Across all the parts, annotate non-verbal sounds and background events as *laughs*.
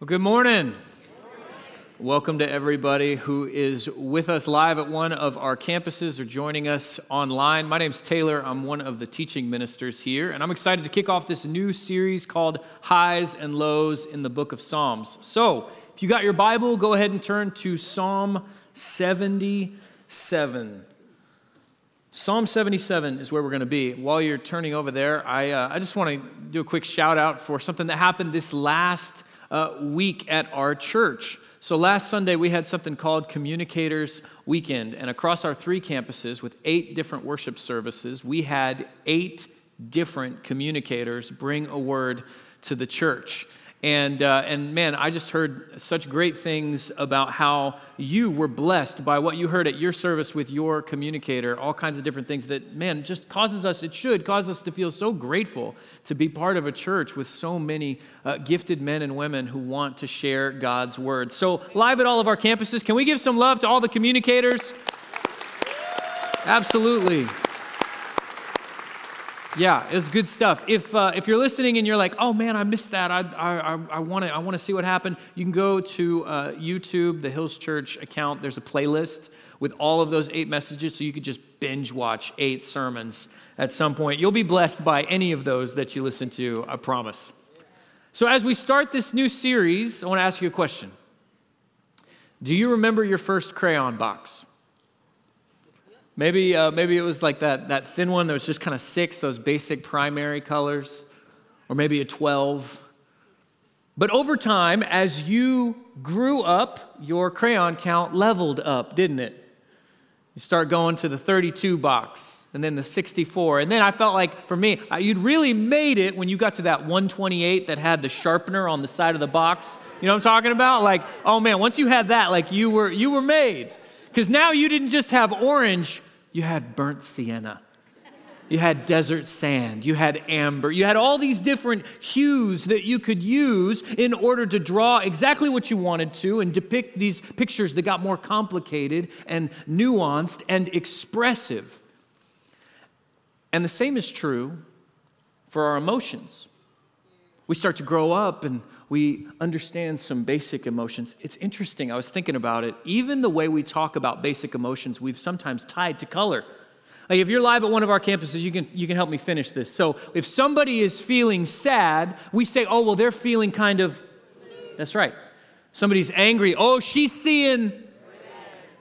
Well, good morning. Welcome to everybody who is with us live at one of our campuses or joining us online. My name's Taylor. I'm one of the teaching ministers here, and I'm excited to kick off this new series called Highs and Lows in the Book of Psalms. So, if you got your Bible, go ahead and turn to Psalm 77. Psalm 77 is where we're going to be. While you're turning over there, I, uh, I just want to do a quick shout out for something that happened this last uh, week at our church. So last Sunday, we had something called Communicators Weekend. And across our three campuses, with eight different worship services, we had eight different communicators bring a word to the church. And, uh, and man, I just heard such great things about how you were blessed by what you heard at your service with your communicator, all kinds of different things that, man, just causes us, it should cause us to feel so grateful to be part of a church with so many uh, gifted men and women who want to share God's word. So, live at all of our campuses, can we give some love to all the communicators? Absolutely. Yeah, it's good stuff. If, uh, if you're listening and you're like, oh man, I missed that, I, I, I want to I wanna see what happened, you can go to uh, YouTube, the Hills Church account. There's a playlist with all of those eight messages, so you could just binge watch eight sermons at some point. You'll be blessed by any of those that you listen to, I promise. So, as we start this new series, I want to ask you a question Do you remember your first crayon box? Maybe, uh, maybe it was like that, that thin one that was just kind of six, those basic primary colors, or maybe a 12. But over time, as you grew up, your crayon count leveled up, didn't it? You start going to the 32 box and then the 64. And then I felt like for me, you'd really made it when you got to that 128 that had the sharpener on the side of the box. You know what I'm talking about? Like, oh man, once you had that, like you were you were made. Because now you didn't just have orange, you had burnt sienna. You had desert sand. You had amber. You had all these different hues that you could use in order to draw exactly what you wanted to and depict these pictures that got more complicated and nuanced and expressive. And the same is true for our emotions. We start to grow up and we understand some basic emotions. It's interesting, I was thinking about it. Even the way we talk about basic emotions, we've sometimes tied to color. Like if you're live at one of our campuses, you can, you can help me finish this. So if somebody is feeling sad, we say, oh, well, they're feeling kind of, that's right. Somebody's angry, oh, she's seeing.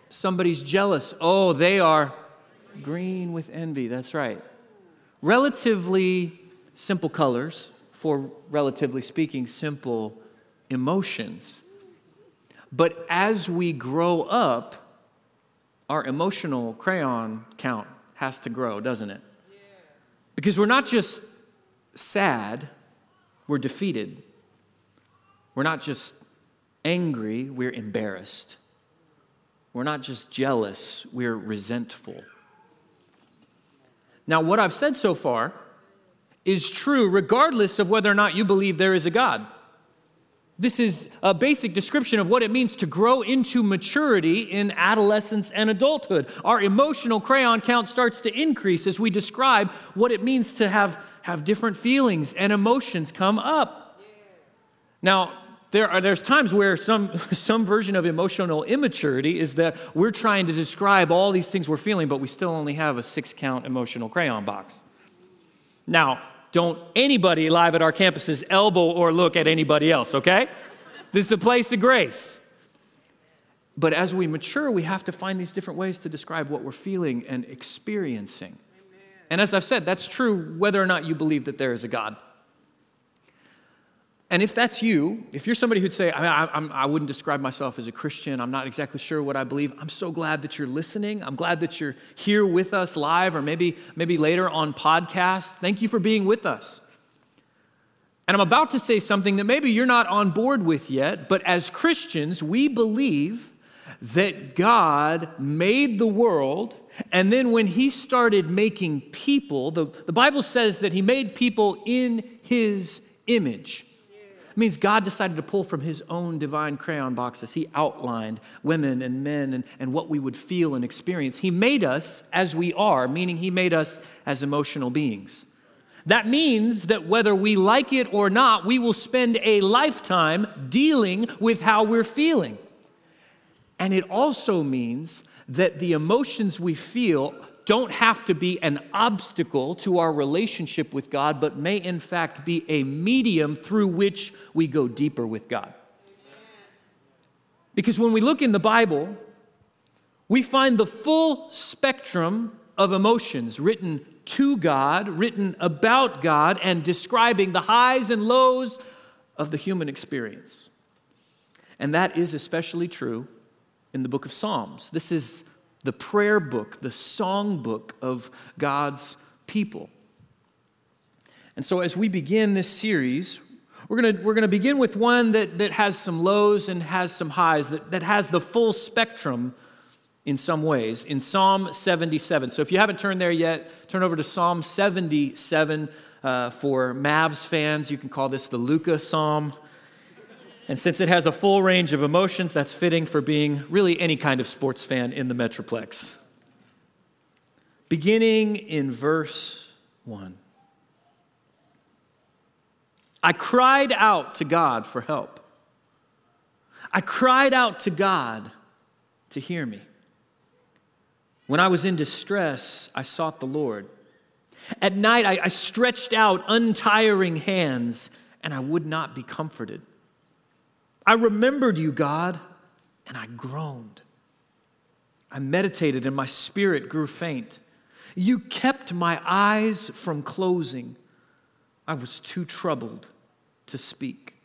Somebody's jealous, oh, they are green with envy, that's right. Relatively simple colors, for, relatively speaking, simple emotions. But as we grow up, our emotional crayon count has to grow, doesn't it? Because we're not just sad, we're defeated. We're not just angry, we're embarrassed. We're not just jealous, we're resentful. Now, what I've said so far is true regardless of whether or not you believe there is a God. This is a basic description of what it means to grow into maturity in adolescence and adulthood. Our emotional crayon count starts to increase as we describe what it means to have, have different feelings and emotions come up. Now, there are, there's times where some, *laughs* some version of emotional immaturity is that we're trying to describe all these things we're feeling, but we still only have a six count emotional crayon box. Now, don't anybody live at our campuses elbow or look at anybody else, okay? This is a place of grace. But as we mature, we have to find these different ways to describe what we're feeling and experiencing. And as I've said, that's true whether or not you believe that there is a God. And if that's you, if you're somebody who'd say, I, I, I, wouldn't describe myself as a Christian, I'm not exactly sure what I believe, I'm so glad that you're listening. I'm glad that you're here with us live or maybe, maybe later on podcast. Thank you for being with us. And I'm about to say something that maybe you're not on board with yet, but as Christians, we believe that God made the world, and then when He started making people, the, the Bible says that He made people in His image. It means God decided to pull from his own divine crayon boxes. He outlined women and men and, and what we would feel and experience. He made us as we are, meaning he made us as emotional beings. That means that whether we like it or not, we will spend a lifetime dealing with how we're feeling. And it also means that the emotions we feel don't have to be an obstacle to our relationship with God, but may in fact be a medium through which we go deeper with God. Because when we look in the Bible, we find the full spectrum of emotions written to God, written about God, and describing the highs and lows of the human experience. And that is especially true in the book of Psalms. This is the prayer book, the song book of God's people. And so, as we begin this series, we're going we're gonna begin with one that, that has some lows and has some highs, that, that has the full spectrum in some ways, in Psalm 77. So, if you haven't turned there yet, turn over to Psalm 77. Uh, for Mavs fans, you can call this the Luka Psalm. And since it has a full range of emotions, that's fitting for being really any kind of sports fan in the Metroplex. Beginning in verse 1. I cried out to God for help. I cried out to God to hear me. When I was in distress, I sought the Lord. At night, I, I stretched out untiring hands, and I would not be comforted. I remembered you, God, and I groaned. I meditated, and my spirit grew faint. You kept my eyes from closing. I was too troubled to speak.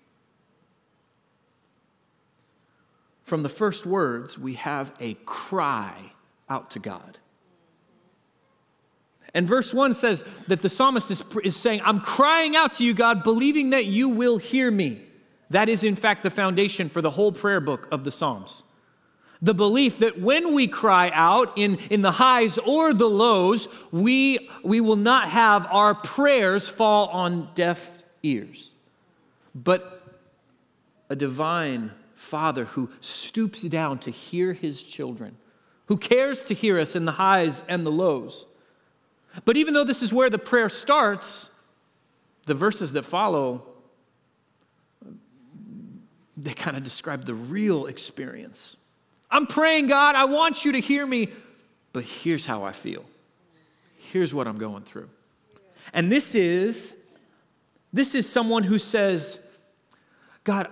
From the first words, we have a cry out to God. And verse 1 says that the psalmist is, is saying, I'm crying out to you, God, believing that you will hear me. That is, in fact, the foundation for the whole prayer book of the Psalms. The belief that when we cry out in, in the highs or the lows, we, we will not have our prayers fall on deaf ears, but a divine Father who stoops down to hear his children, who cares to hear us in the highs and the lows. But even though this is where the prayer starts, the verses that follow they kind of describe the real experience. I'm praying, God, I want you to hear me, but here's how I feel. Here's what I'm going through. And this is this is someone who says, God,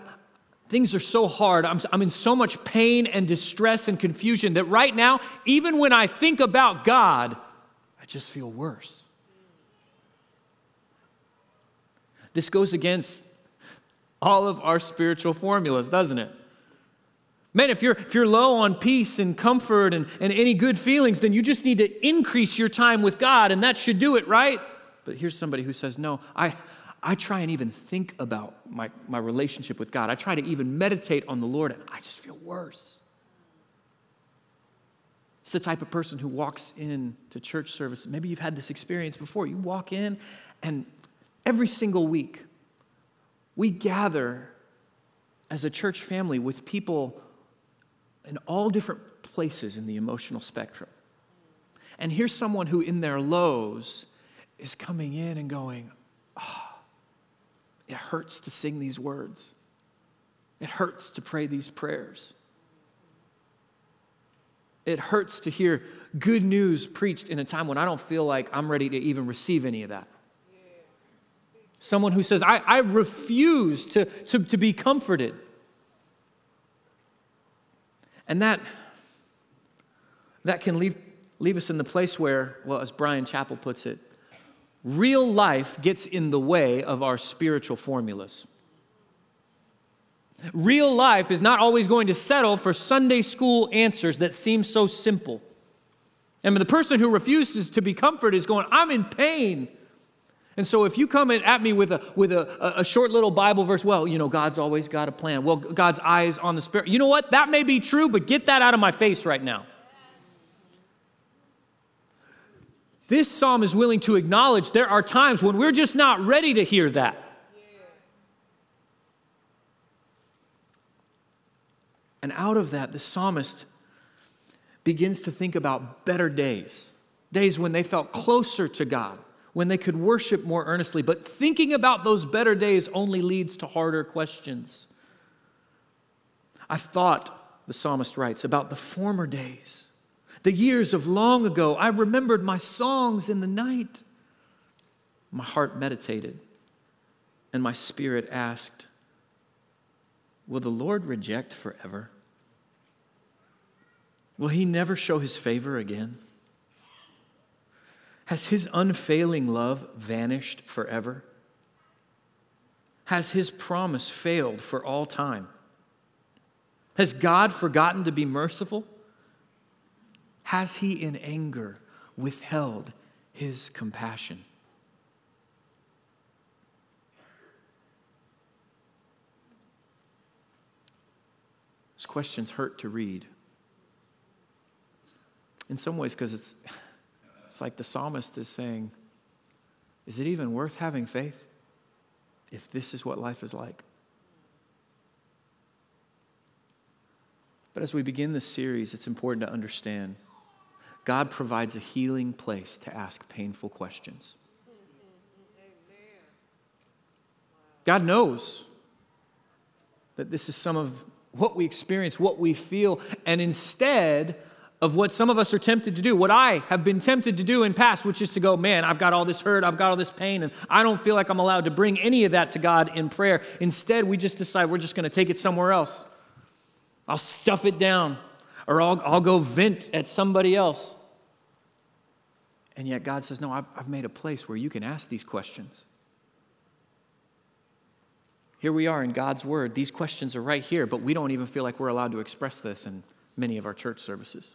things are so hard. I'm, I'm in so much pain and distress and confusion that right now, even when I think about God, I just feel worse. This goes against all of our spiritual formulas, doesn't it? Man, if you're, if you're low on peace and comfort and, and any good feelings, then you just need to increase your time with God, and that should do it, right? But here's somebody who says, No, I, I try and even think about my, my relationship with God. I try to even meditate on the Lord, and I just feel worse. It's the type of person who walks in to church service. Maybe you've had this experience before. You walk in, and every single week, we gather as a church family with people in all different places in the emotional spectrum. And here's someone who, in their lows, is coming in and going, Oh, it hurts to sing these words. It hurts to pray these prayers. It hurts to hear good news preached in a time when I don't feel like I'm ready to even receive any of that. Someone who says, I, I refuse to, to, to be comforted. And that, that can leave, leave us in the place where, well, as Bryan Chapell puts it, real life gets in the way of our spiritual formulas. Real life is not always going to settle for Sunday school answers that seem so simple. And the person who refuses to be comforted is going, I'm in pain. And so if you come at me with a with a, a short little Bible verse, well, you know, God's always got a plan. Well, God's eyes on the spirit. You know what? That may be true, but get that out of my face right now. This psalm is willing to acknowledge there are times when we're just not ready to hear that. And out of that, the psalmist begins to think about better days, days when they felt closer to God when they could worship more earnestly. But thinking about those better days only leads to harder questions. I thought, the psalmist writes, about the former days, the years of long ago. I remembered my songs in the night. My heart meditated, and my spirit asked, Will the Lord reject forever? Will he never show his favor again? Has his unfailing love vanished forever? Has his promise failed for all time? Has God forgotten to be merciful? Has he in anger withheld his compassion? These questions hurt to read. In some ways, because it's, it's like the psalmist is saying, Is it even worth having faith if this is what life is like? But as we begin this series, it's important to understand God provides a healing place to ask painful questions. God knows that this is some of what we experience, what we feel, and instead of what some of us are tempted to do, what I have been tempted to do in past, which is to go, man, I've got all this hurt, I've got all this pain, and I don't feel like I'm allowed to bring any of that to God in prayer. Instead, we just decide we're just going to take it somewhere else. I'll stuff it down, or I'll, I'll go vent at somebody else. And yet God says, no, I've, I've made a place where you can ask these questions. Here we are in God's Word. These questions are right here, but we don't even feel like we're allowed to express this in many of our church services.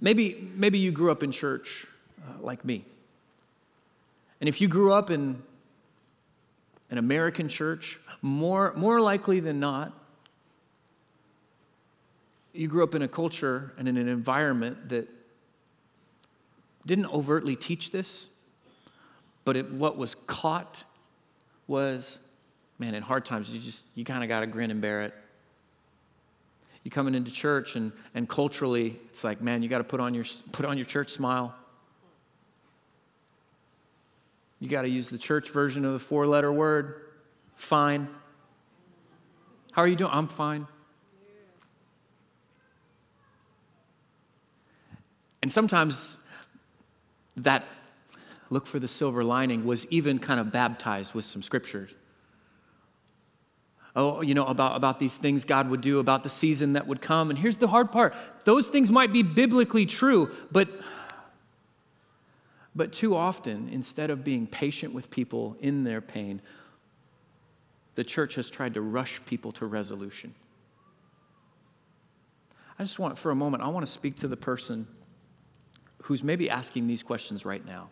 Maybe, maybe you grew up in church uh, like me. And if you grew up in an American church, more, more likely than not, you grew up in a culture and in an environment that didn't overtly teach this, but it, what was caught was, man, in hard times, you just, you kind of got to grin and bear it. You coming into church and, and culturally, it's like, man, you got to put on your, put on your church smile. You got to use the church version of the four letter word, fine. How are you doing? I'm fine. And sometimes that look for the silver lining, was even kind of baptized with some scriptures. Oh, you know, about, about these things God would do, about the season that would come. And here's the hard part those things might be biblically true, but, but too often, instead of being patient with people in their pain, the church has tried to rush people to resolution. I just want, for a moment, I want to speak to the person who's maybe asking these questions right now.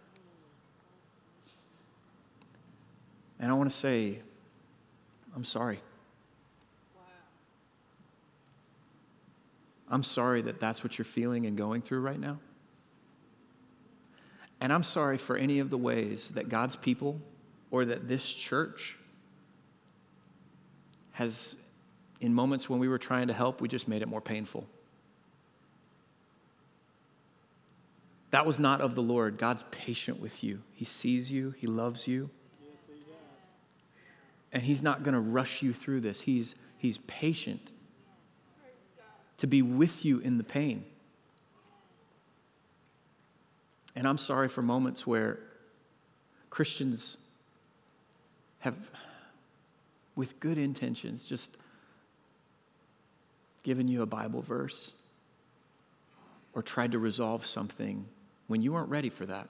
And I want to say, I'm sorry. I'm sorry that that's what you're feeling and going through right now. And I'm sorry for any of the ways that God's people or that this church has, in moments when we were trying to help, we just made it more painful. That was not of the Lord. God's patient with you, He sees you, He loves you and he's not going to rush you through this. He's, he's patient to be with you in the pain. And I'm sorry for moments where Christians have, with good intentions, just given you a Bible verse or tried to resolve something when you weren't ready for that.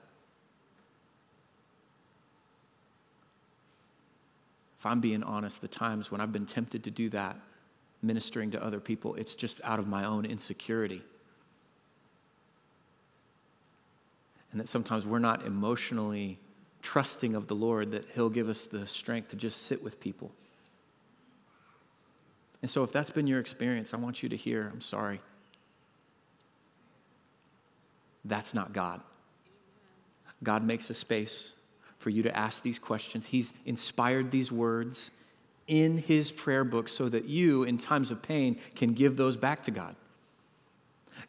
if I'm being honest, the times when I've been tempted to do that, ministering to other people, it's just out of my own insecurity. And that sometimes we're not emotionally trusting of the Lord that He'll give us the strength to just sit with people. And so, if that's been your experience, I want you to hear I'm sorry. That's not God. God makes a space for you to ask these questions. He's inspired these words in his prayer book so that you, in times of pain, can give those back to God.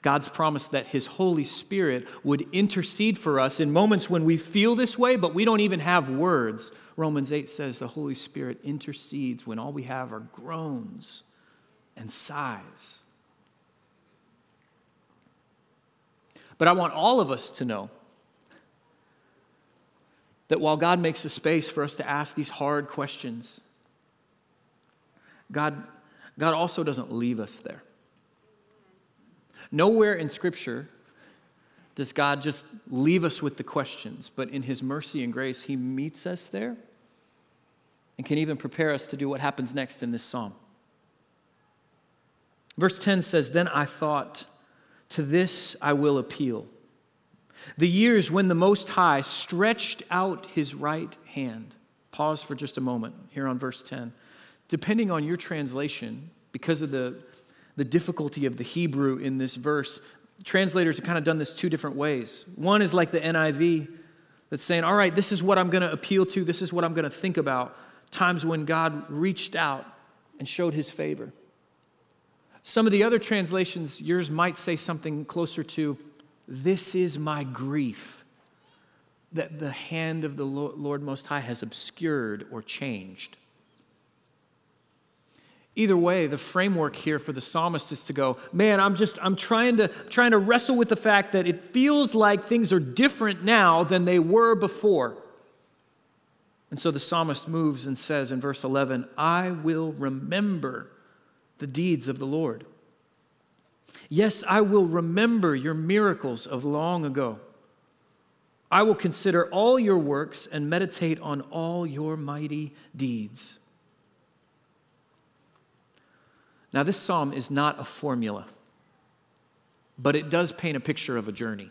God's promise that His Holy Spirit would intercede for us in moments when we feel this way, but we don't even have words. Romans 8 says the Holy Spirit intercedes when all we have are groans and sighs. But I want all of us to know that while God makes a space for us to ask these hard questions, God, God also doesn't leave us there. Nowhere in Scripture does God just leave us with the questions, but in His mercy and grace, He meets us there and can even prepare us to do what happens next in this psalm. Verse 10 says, Then I thought, to this I will appeal. The years when the Most High stretched out his right hand. Pause for just a moment here on verse 10. Depending on your translation, because of the, the difficulty of the Hebrew in this verse, translators have kind of done this two different ways. One is like the NIV that's saying, all right, this is what I'm going to appeal to, this is what I'm going to think about. Times when God reached out and showed his favor. Some of the other translations, yours might say something closer to, This is my grief that the hand of the Lord Most High has obscured or changed. Either way, the framework here for the psalmist is to go, man, I'm just, I'm trying to, trying to wrestle with the fact that it feels like things are different now than they were before. And so the psalmist moves and says in verse 11, I will remember the deeds of the Lord. Yes, I will remember your miracles of long ago. I will consider all your works and meditate on all your mighty deeds. Now, this psalm is not a formula, but it does paint a picture of a journey.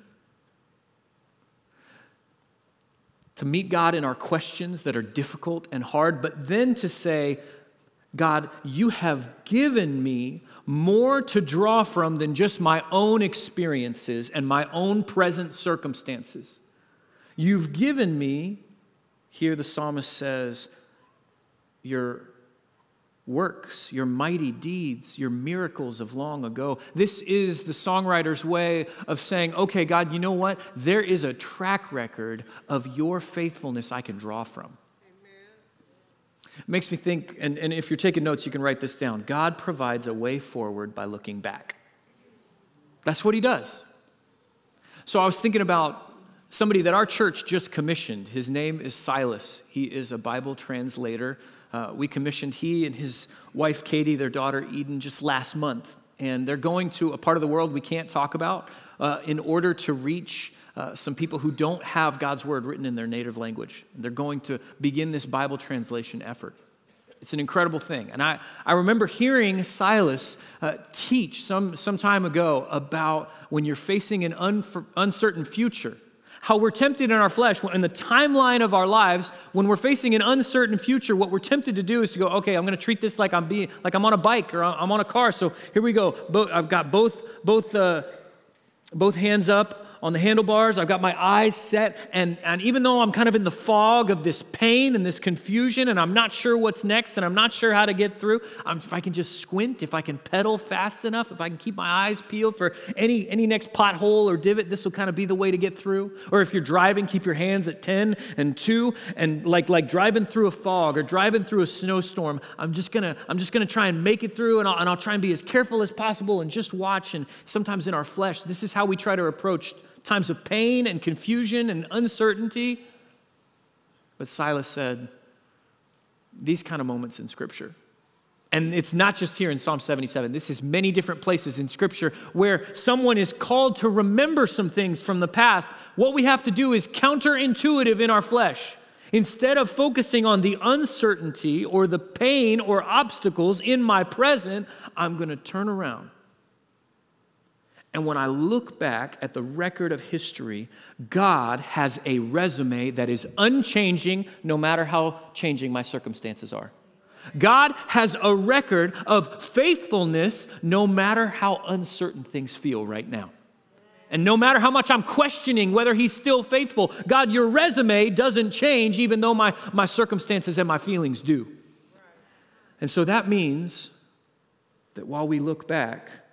To meet God in our questions that are difficult and hard, but then to say, God, you have given me more to draw from than just my own experiences and my own present circumstances. You've given me, here the psalmist says, your works, your mighty deeds, your miracles of long ago. This is the songwriter's way of saying, okay, God, you know what? There is a track record of your faithfulness I can draw from. It makes me think, and, and if you're taking notes, you can write this down. God provides a way forward by looking back. That's what he does. So I was thinking about somebody that our church just commissioned. His name is Silas. He is a Bible translator. Uh, we commissioned he and his wife Katie, their daughter Eden, just last month. And they're going to a part of the world we can't talk about uh, in order to reach uh, some people who don't have God's word written in their native language. They're going to begin this Bible translation effort. It's an incredible thing. And I, I remember hearing Silas uh, teach some, some time ago about when you're facing an un, uncertain future how we're tempted in our flesh, in the timeline of our lives, when we're facing an uncertain future, what we're tempted to do is to go, okay, I'm going to treat this like I'm being, like I'm on a bike or I'm on a car. So here we go. I've got both, both, uh, both hands up on the handlebars. I've got my eyes set. And, and even though I'm kind of in the fog of this pain and this confusion, and I'm not sure what's next, and I'm not sure how to get through, I'm, if I can just squint, if I can pedal fast enough, if I can keep my eyes peeled for any, any next pothole or divot, this will kind of be the way to get through. Or if you're driving, keep your hands at 10 and 2, and like, like driving through a fog or driving through a snowstorm, I'm just gonna, I'm just gonna try and make it through, and I'll, and I'll try and be as careful as possible and just watch. And sometimes in our flesh, this is how we try to approach times of pain and confusion and uncertainty. But Silas said, these kind of moments in Scripture. And it's not just here in Psalm 77. This is many different places in Scripture where someone is called to remember some things from the past. What we have to do is counterintuitive in our flesh. Instead of focusing on the uncertainty or the pain or obstacles in my present, I'm going to turn around and when I look back at the record of history, God has a resume that is unchanging no matter how changing my circumstances are. God has a record of faithfulness no matter how uncertain things feel right now. And no matter how much I'm questioning whether He's still faithful, God, your resume doesn't change even though my, my circumstances and my feelings do. And so that means that while we look back,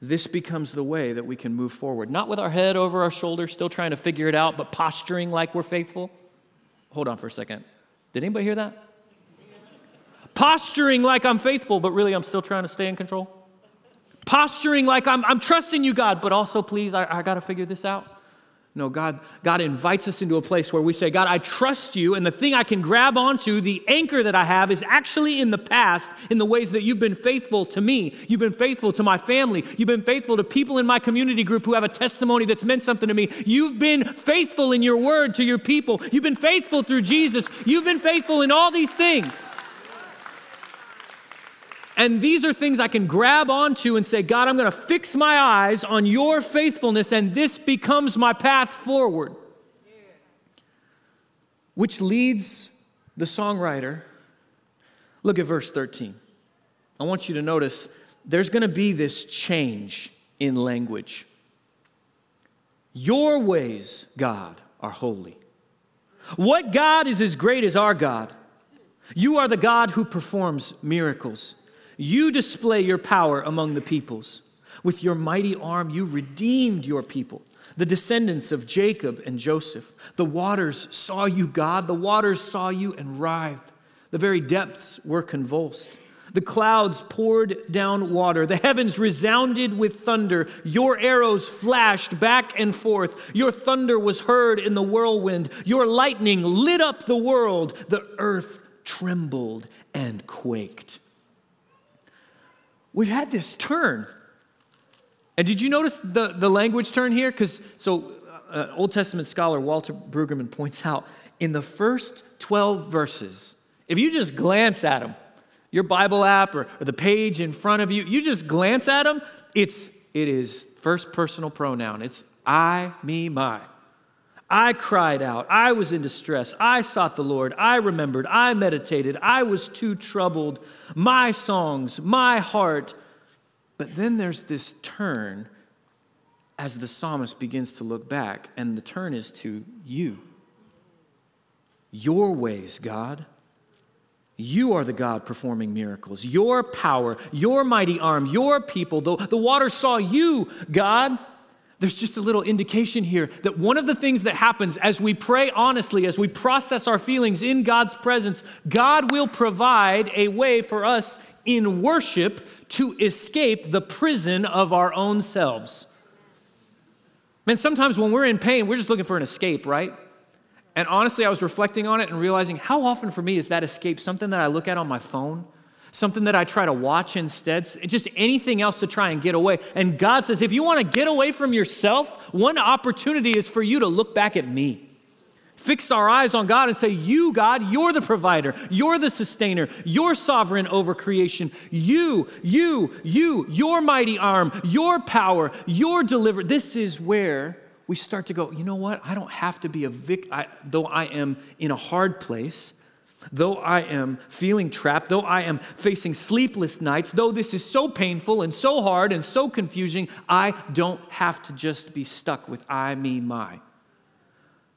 this becomes the way that we can move forward. Not with our head over our shoulder, still trying to figure it out, but posturing like we're faithful. Hold on for a second. Did anybody hear that? Posturing like I'm faithful, but really I'm still trying to stay in control. Posturing like I'm, I'm trusting you, God, but also, please, I, I got to figure this out. No, God, God invites us into a place where we say, God, I trust you, and the thing I can grab onto, the anchor that I have, is actually in the past, in the ways that you've been faithful to me. You've been faithful to my family. You've been faithful to people in my community group who have a testimony that's meant something to me. You've been faithful in your word to your people. You've been faithful through Jesus. You've been faithful in all these things. And these are things I can grab onto and say, God, I'm going to fix my eyes on your faithfulness, and this becomes my path forward. Which leads the songwriter. Look at verse 13. I want you to notice there's going to be this change in language. Your ways, God, are holy. What God is as great as our God? You are the God who performs miracles. You display your power among the peoples. With your mighty arm, you redeemed your people, the descendants of Jacob and Joseph. The waters saw you, God. The waters saw you and writhed. The very depths were convulsed. The clouds poured down water. The heavens resounded with thunder. Your arrows flashed back and forth. Your thunder was heard in the whirlwind. Your lightning lit up the world. The earth trembled and quaked we've had this turn. And did you notice the, the language turn here? Because, so, uh, Old Testament scholar Walter Brueggemann points out in the first 12 verses, if you just glance at them, your Bible app or, or the page in front of you, you just glance at them, it's, it is first personal pronoun. It's I, me, my. I cried out. I was in distress. I sought the Lord. I remembered. I meditated. I was too troubled. My songs, my heart. But then there's this turn as the psalmist begins to look back, and the turn is to you. Your ways, God. You are the God performing miracles. Your power, your mighty arm, your people. The, the water saw you, God there's just a little indication here that one of the things that happens as we pray honestly, as we process our feelings in God's presence, God will provide a way for us in worship to escape the prison of our own selves. Man, sometimes when we're in pain, we're just looking for an escape, right? And honestly, I was reflecting on it and realizing how often for me is that escape something that I look at on my phone? Something that I try to watch instead, just anything else to try and get away. And God says, if you want to get away from yourself, one opportunity is for you to look back at me. Fix our eyes on God and say, You, God, you're the provider, you're the sustainer, you're sovereign over creation. You, you, you, your mighty arm, your power, your deliver. This is where we start to go, you know what? I don't have to be a victim, though I am in a hard place. Though I am feeling trapped, though I am facing sleepless nights, though this is so painful and so hard and so confusing, I don't have to just be stuck with I, me, my.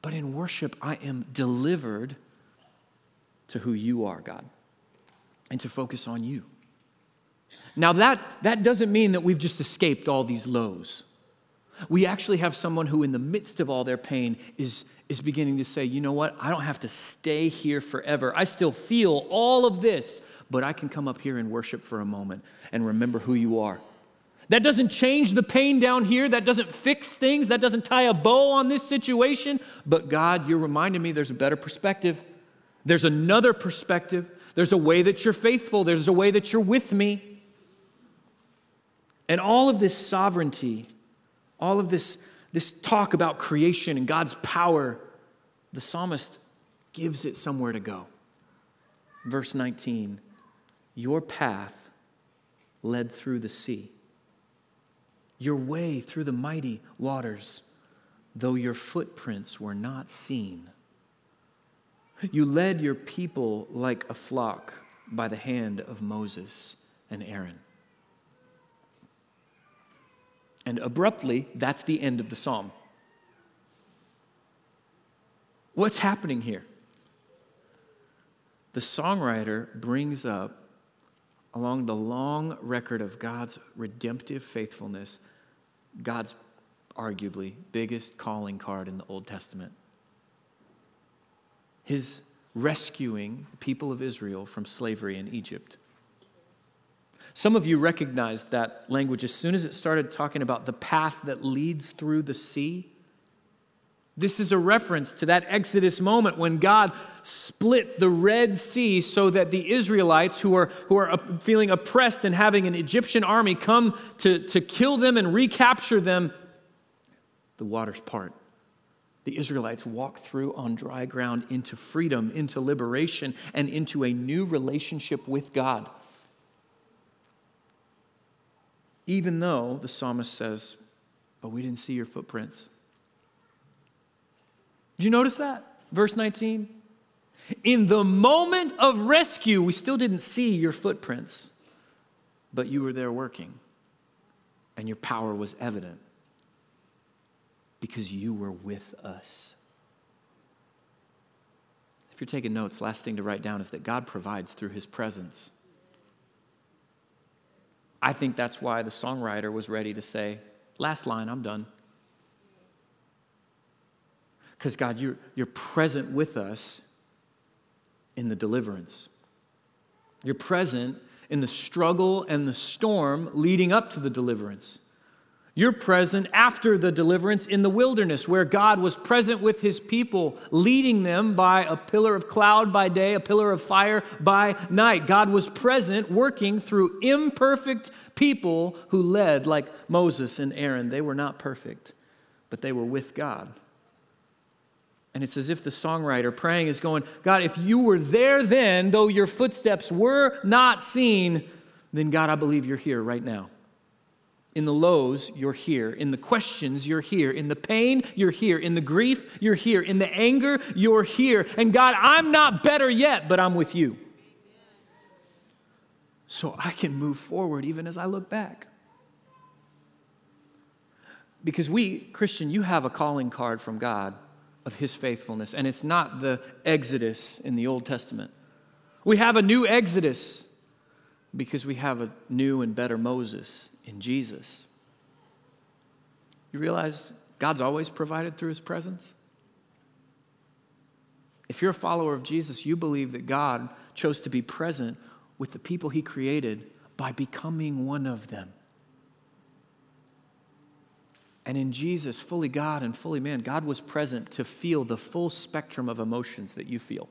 But in worship, I am delivered to who you are, God, and to focus on you. Now, that, that doesn't mean that we've just escaped all these lows. We actually have someone who, in the midst of all their pain, is, is beginning to say, you know what? I don't have to stay here forever. I still feel all of this, but I can come up here and worship for a moment and remember who you are. That doesn't change the pain down here. That doesn't fix things. That doesn't tie a bow on this situation. But God, you're reminding me there's a better perspective. There's another perspective. There's a way that you're faithful. There's a way that you're with me. And all of this sovereignty, all of this this talk about creation and God's power, the psalmist gives it somewhere to go. Verse 19 Your path led through the sea, your way through the mighty waters, though your footprints were not seen. You led your people like a flock by the hand of Moses and Aaron. And abruptly, that's the end of the psalm. What's happening here? The songwriter brings up along the long record of God's redemptive faithfulness, God's arguably biggest calling card in the Old Testament. His rescuing the people of Israel from slavery in Egypt. Some of you recognized that language as soon as it started talking about the path that leads through the sea. This is a reference to that Exodus moment when God split the Red Sea so that the Israelites, who are, who are feeling oppressed and having an Egyptian army come to, to kill them and recapture them, the waters part. The Israelites walk through on dry ground into freedom, into liberation, and into a new relationship with God. Even though the psalmist says, But we didn't see your footprints. Did you notice that? Verse 19. In the moment of rescue, we still didn't see your footprints, but you were there working, and your power was evident because you were with us. If you're taking notes, last thing to write down is that God provides through his presence. I think that's why the songwriter was ready to say, Last line, I'm done. Because, God, you're, you're present with us in the deliverance. You're present in the struggle and the storm leading up to the deliverance. You're present after the deliverance in the wilderness, where God was present with his people, leading them by a pillar of cloud by day, a pillar of fire by night. God was present, working through imperfect people who led, like Moses and Aaron. They were not perfect, but they were with God. And it's as if the songwriter praying is going, God, if you were there then, though your footsteps were not seen, then God, I believe you're here right now. In the lows, you're here. In the questions, you're here. In the pain, you're here. In the grief, you're here. In the anger, you're here. And God, I'm not better yet, but I'm with you. So I can move forward even as I look back. Because we, Christian, you have a calling card from God of his faithfulness, and it's not the Exodus in the Old Testament. We have a new Exodus because we have a new and better Moses in Jesus. You realize God's always provided through his presence? If you're a follower of Jesus, you believe that God chose to be present with the people he created by becoming one of them. And in Jesus, fully God and fully man, God was present to feel the full spectrum of emotions that you feel,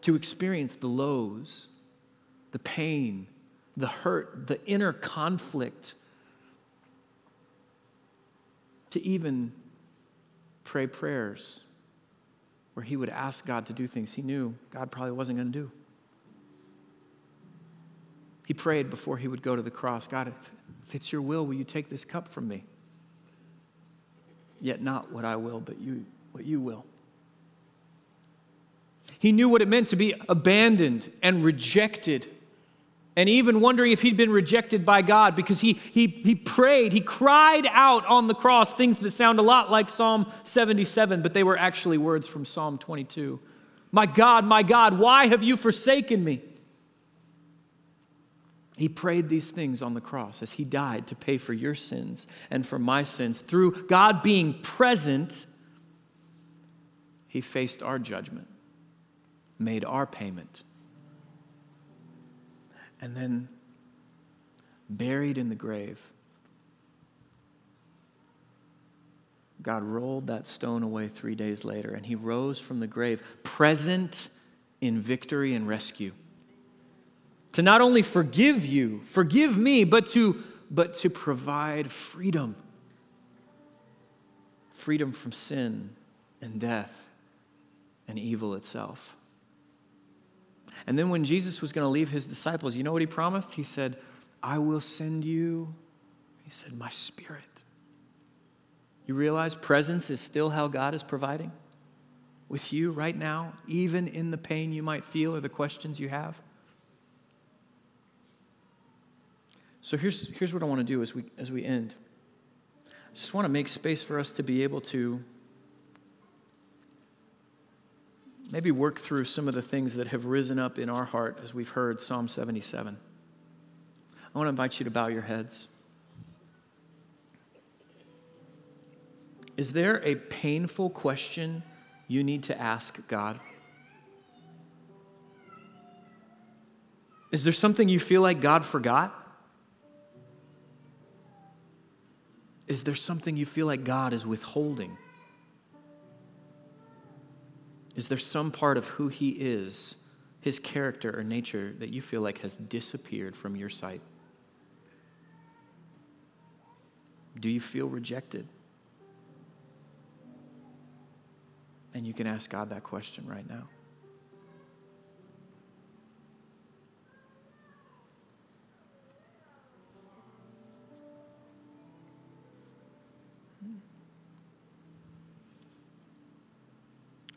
to experience the lows, the pain, the hurt, the inner conflict, to even pray prayers where he would ask God to do things he knew God probably wasn't going to do. He prayed before he would go to the cross God, if it's your will, will you take this cup from me? Yet not what I will, but you, what you will. He knew what it meant to be abandoned and rejected and even wondering if he'd been rejected by God because he, he, he prayed, he cried out on the cross things that sound a lot like Psalm 77, but they were actually words from Psalm 22. My God, my God, why have you forsaken me? He prayed these things on the cross as he died to pay for your sins and for my sins. Through God being present, he faced our judgment, made our payment and then buried in the grave. God rolled that stone away three days later, and he rose from the grave, present in victory and rescue. To not only forgive you, forgive me, but to, but to provide freedom freedom from sin and death and evil itself. And then when Jesus was going to leave his disciples, you know what he promised? He said, I will send you, he said, my spirit. You realize presence is still how God is providing with you right now, even in the pain you might feel or the questions you have? So here's, here's what I want to do as we, as we end. I just want to make space for us to be able to maybe work through some of the things that have risen up in our heart as we've heard Psalm 77. I want to invite you to bow your heads. Is there a painful question you need to ask God? Is there something you feel like God forgot? Is there something you feel like God is withholding? Is there some part of who He is, His character or nature, that you feel like has disappeared from your sight? Do you feel rejected? And you can ask God that question right now.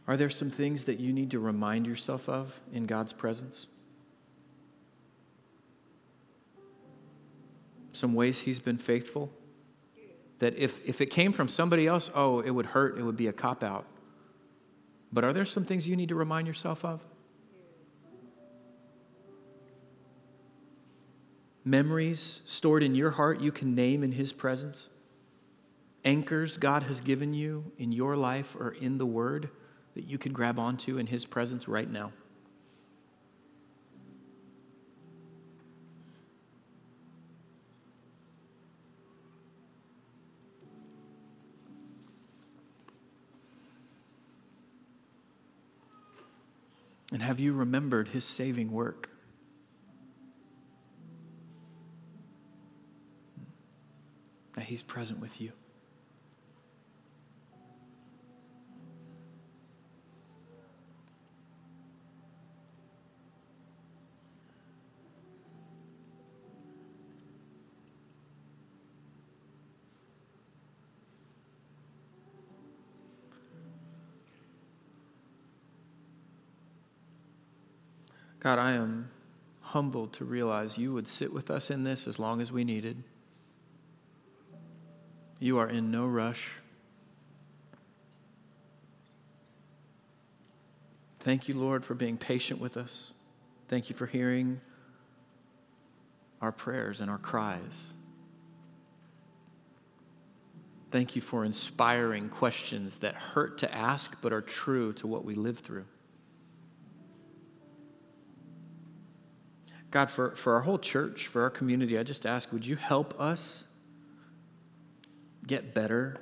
Are there some things that you need to remind yourself of in God's presence? Some ways He's been faithful? That if, if it came from somebody else, oh, it would hurt, it would be a cop out. But are there some things you need to remind yourself of? Memories stored in your heart you can name in His presence? Anchors God has given you in your life or in the Word that you could grab onto in His presence right now? And have you remembered his saving work? That he's present with you. God, I am humbled to realize you would sit with us in this as long as we needed. You are in no rush. Thank you, Lord, for being patient with us. Thank you for hearing our prayers and our cries. Thank you for inspiring questions that hurt to ask but are true to what we live through. God, for, for our whole church, for our community, I just ask, would you help us get better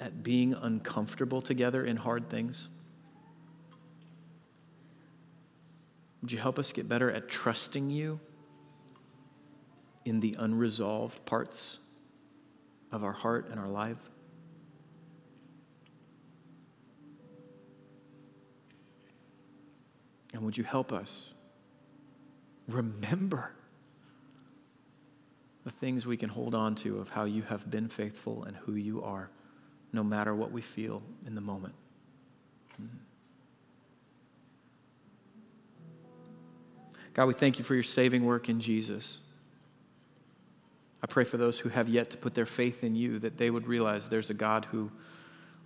at being uncomfortable together in hard things? Would you help us get better at trusting you in the unresolved parts of our heart and our life? And would you help us remember the things we can hold on to of how you have been faithful and who you are, no matter what we feel in the moment. Mm-hmm. God, we thank you for your saving work in Jesus. I pray for those who have yet to put their faith in you that they would realize there's a God who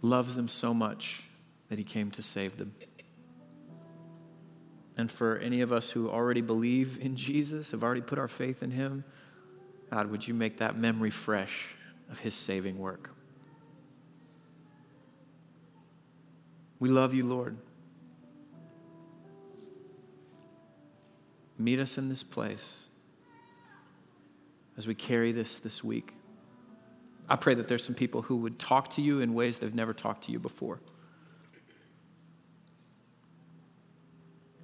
loves them so much that he came to save them. And for any of us who already believe in Jesus, have already put our faith in him, God, would you make that memory fresh of his saving work? We love you, Lord. Meet us in this place as we carry this this week. I pray that there's some people who would talk to you in ways they've never talked to you before.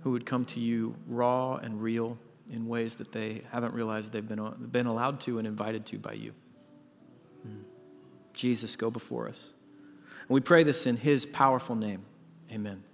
Who would come to you raw and real in ways that they haven't realized they've been, been allowed to and invited to by you. Mm. Jesus, go before us. And we pray this in his powerful name. Amen.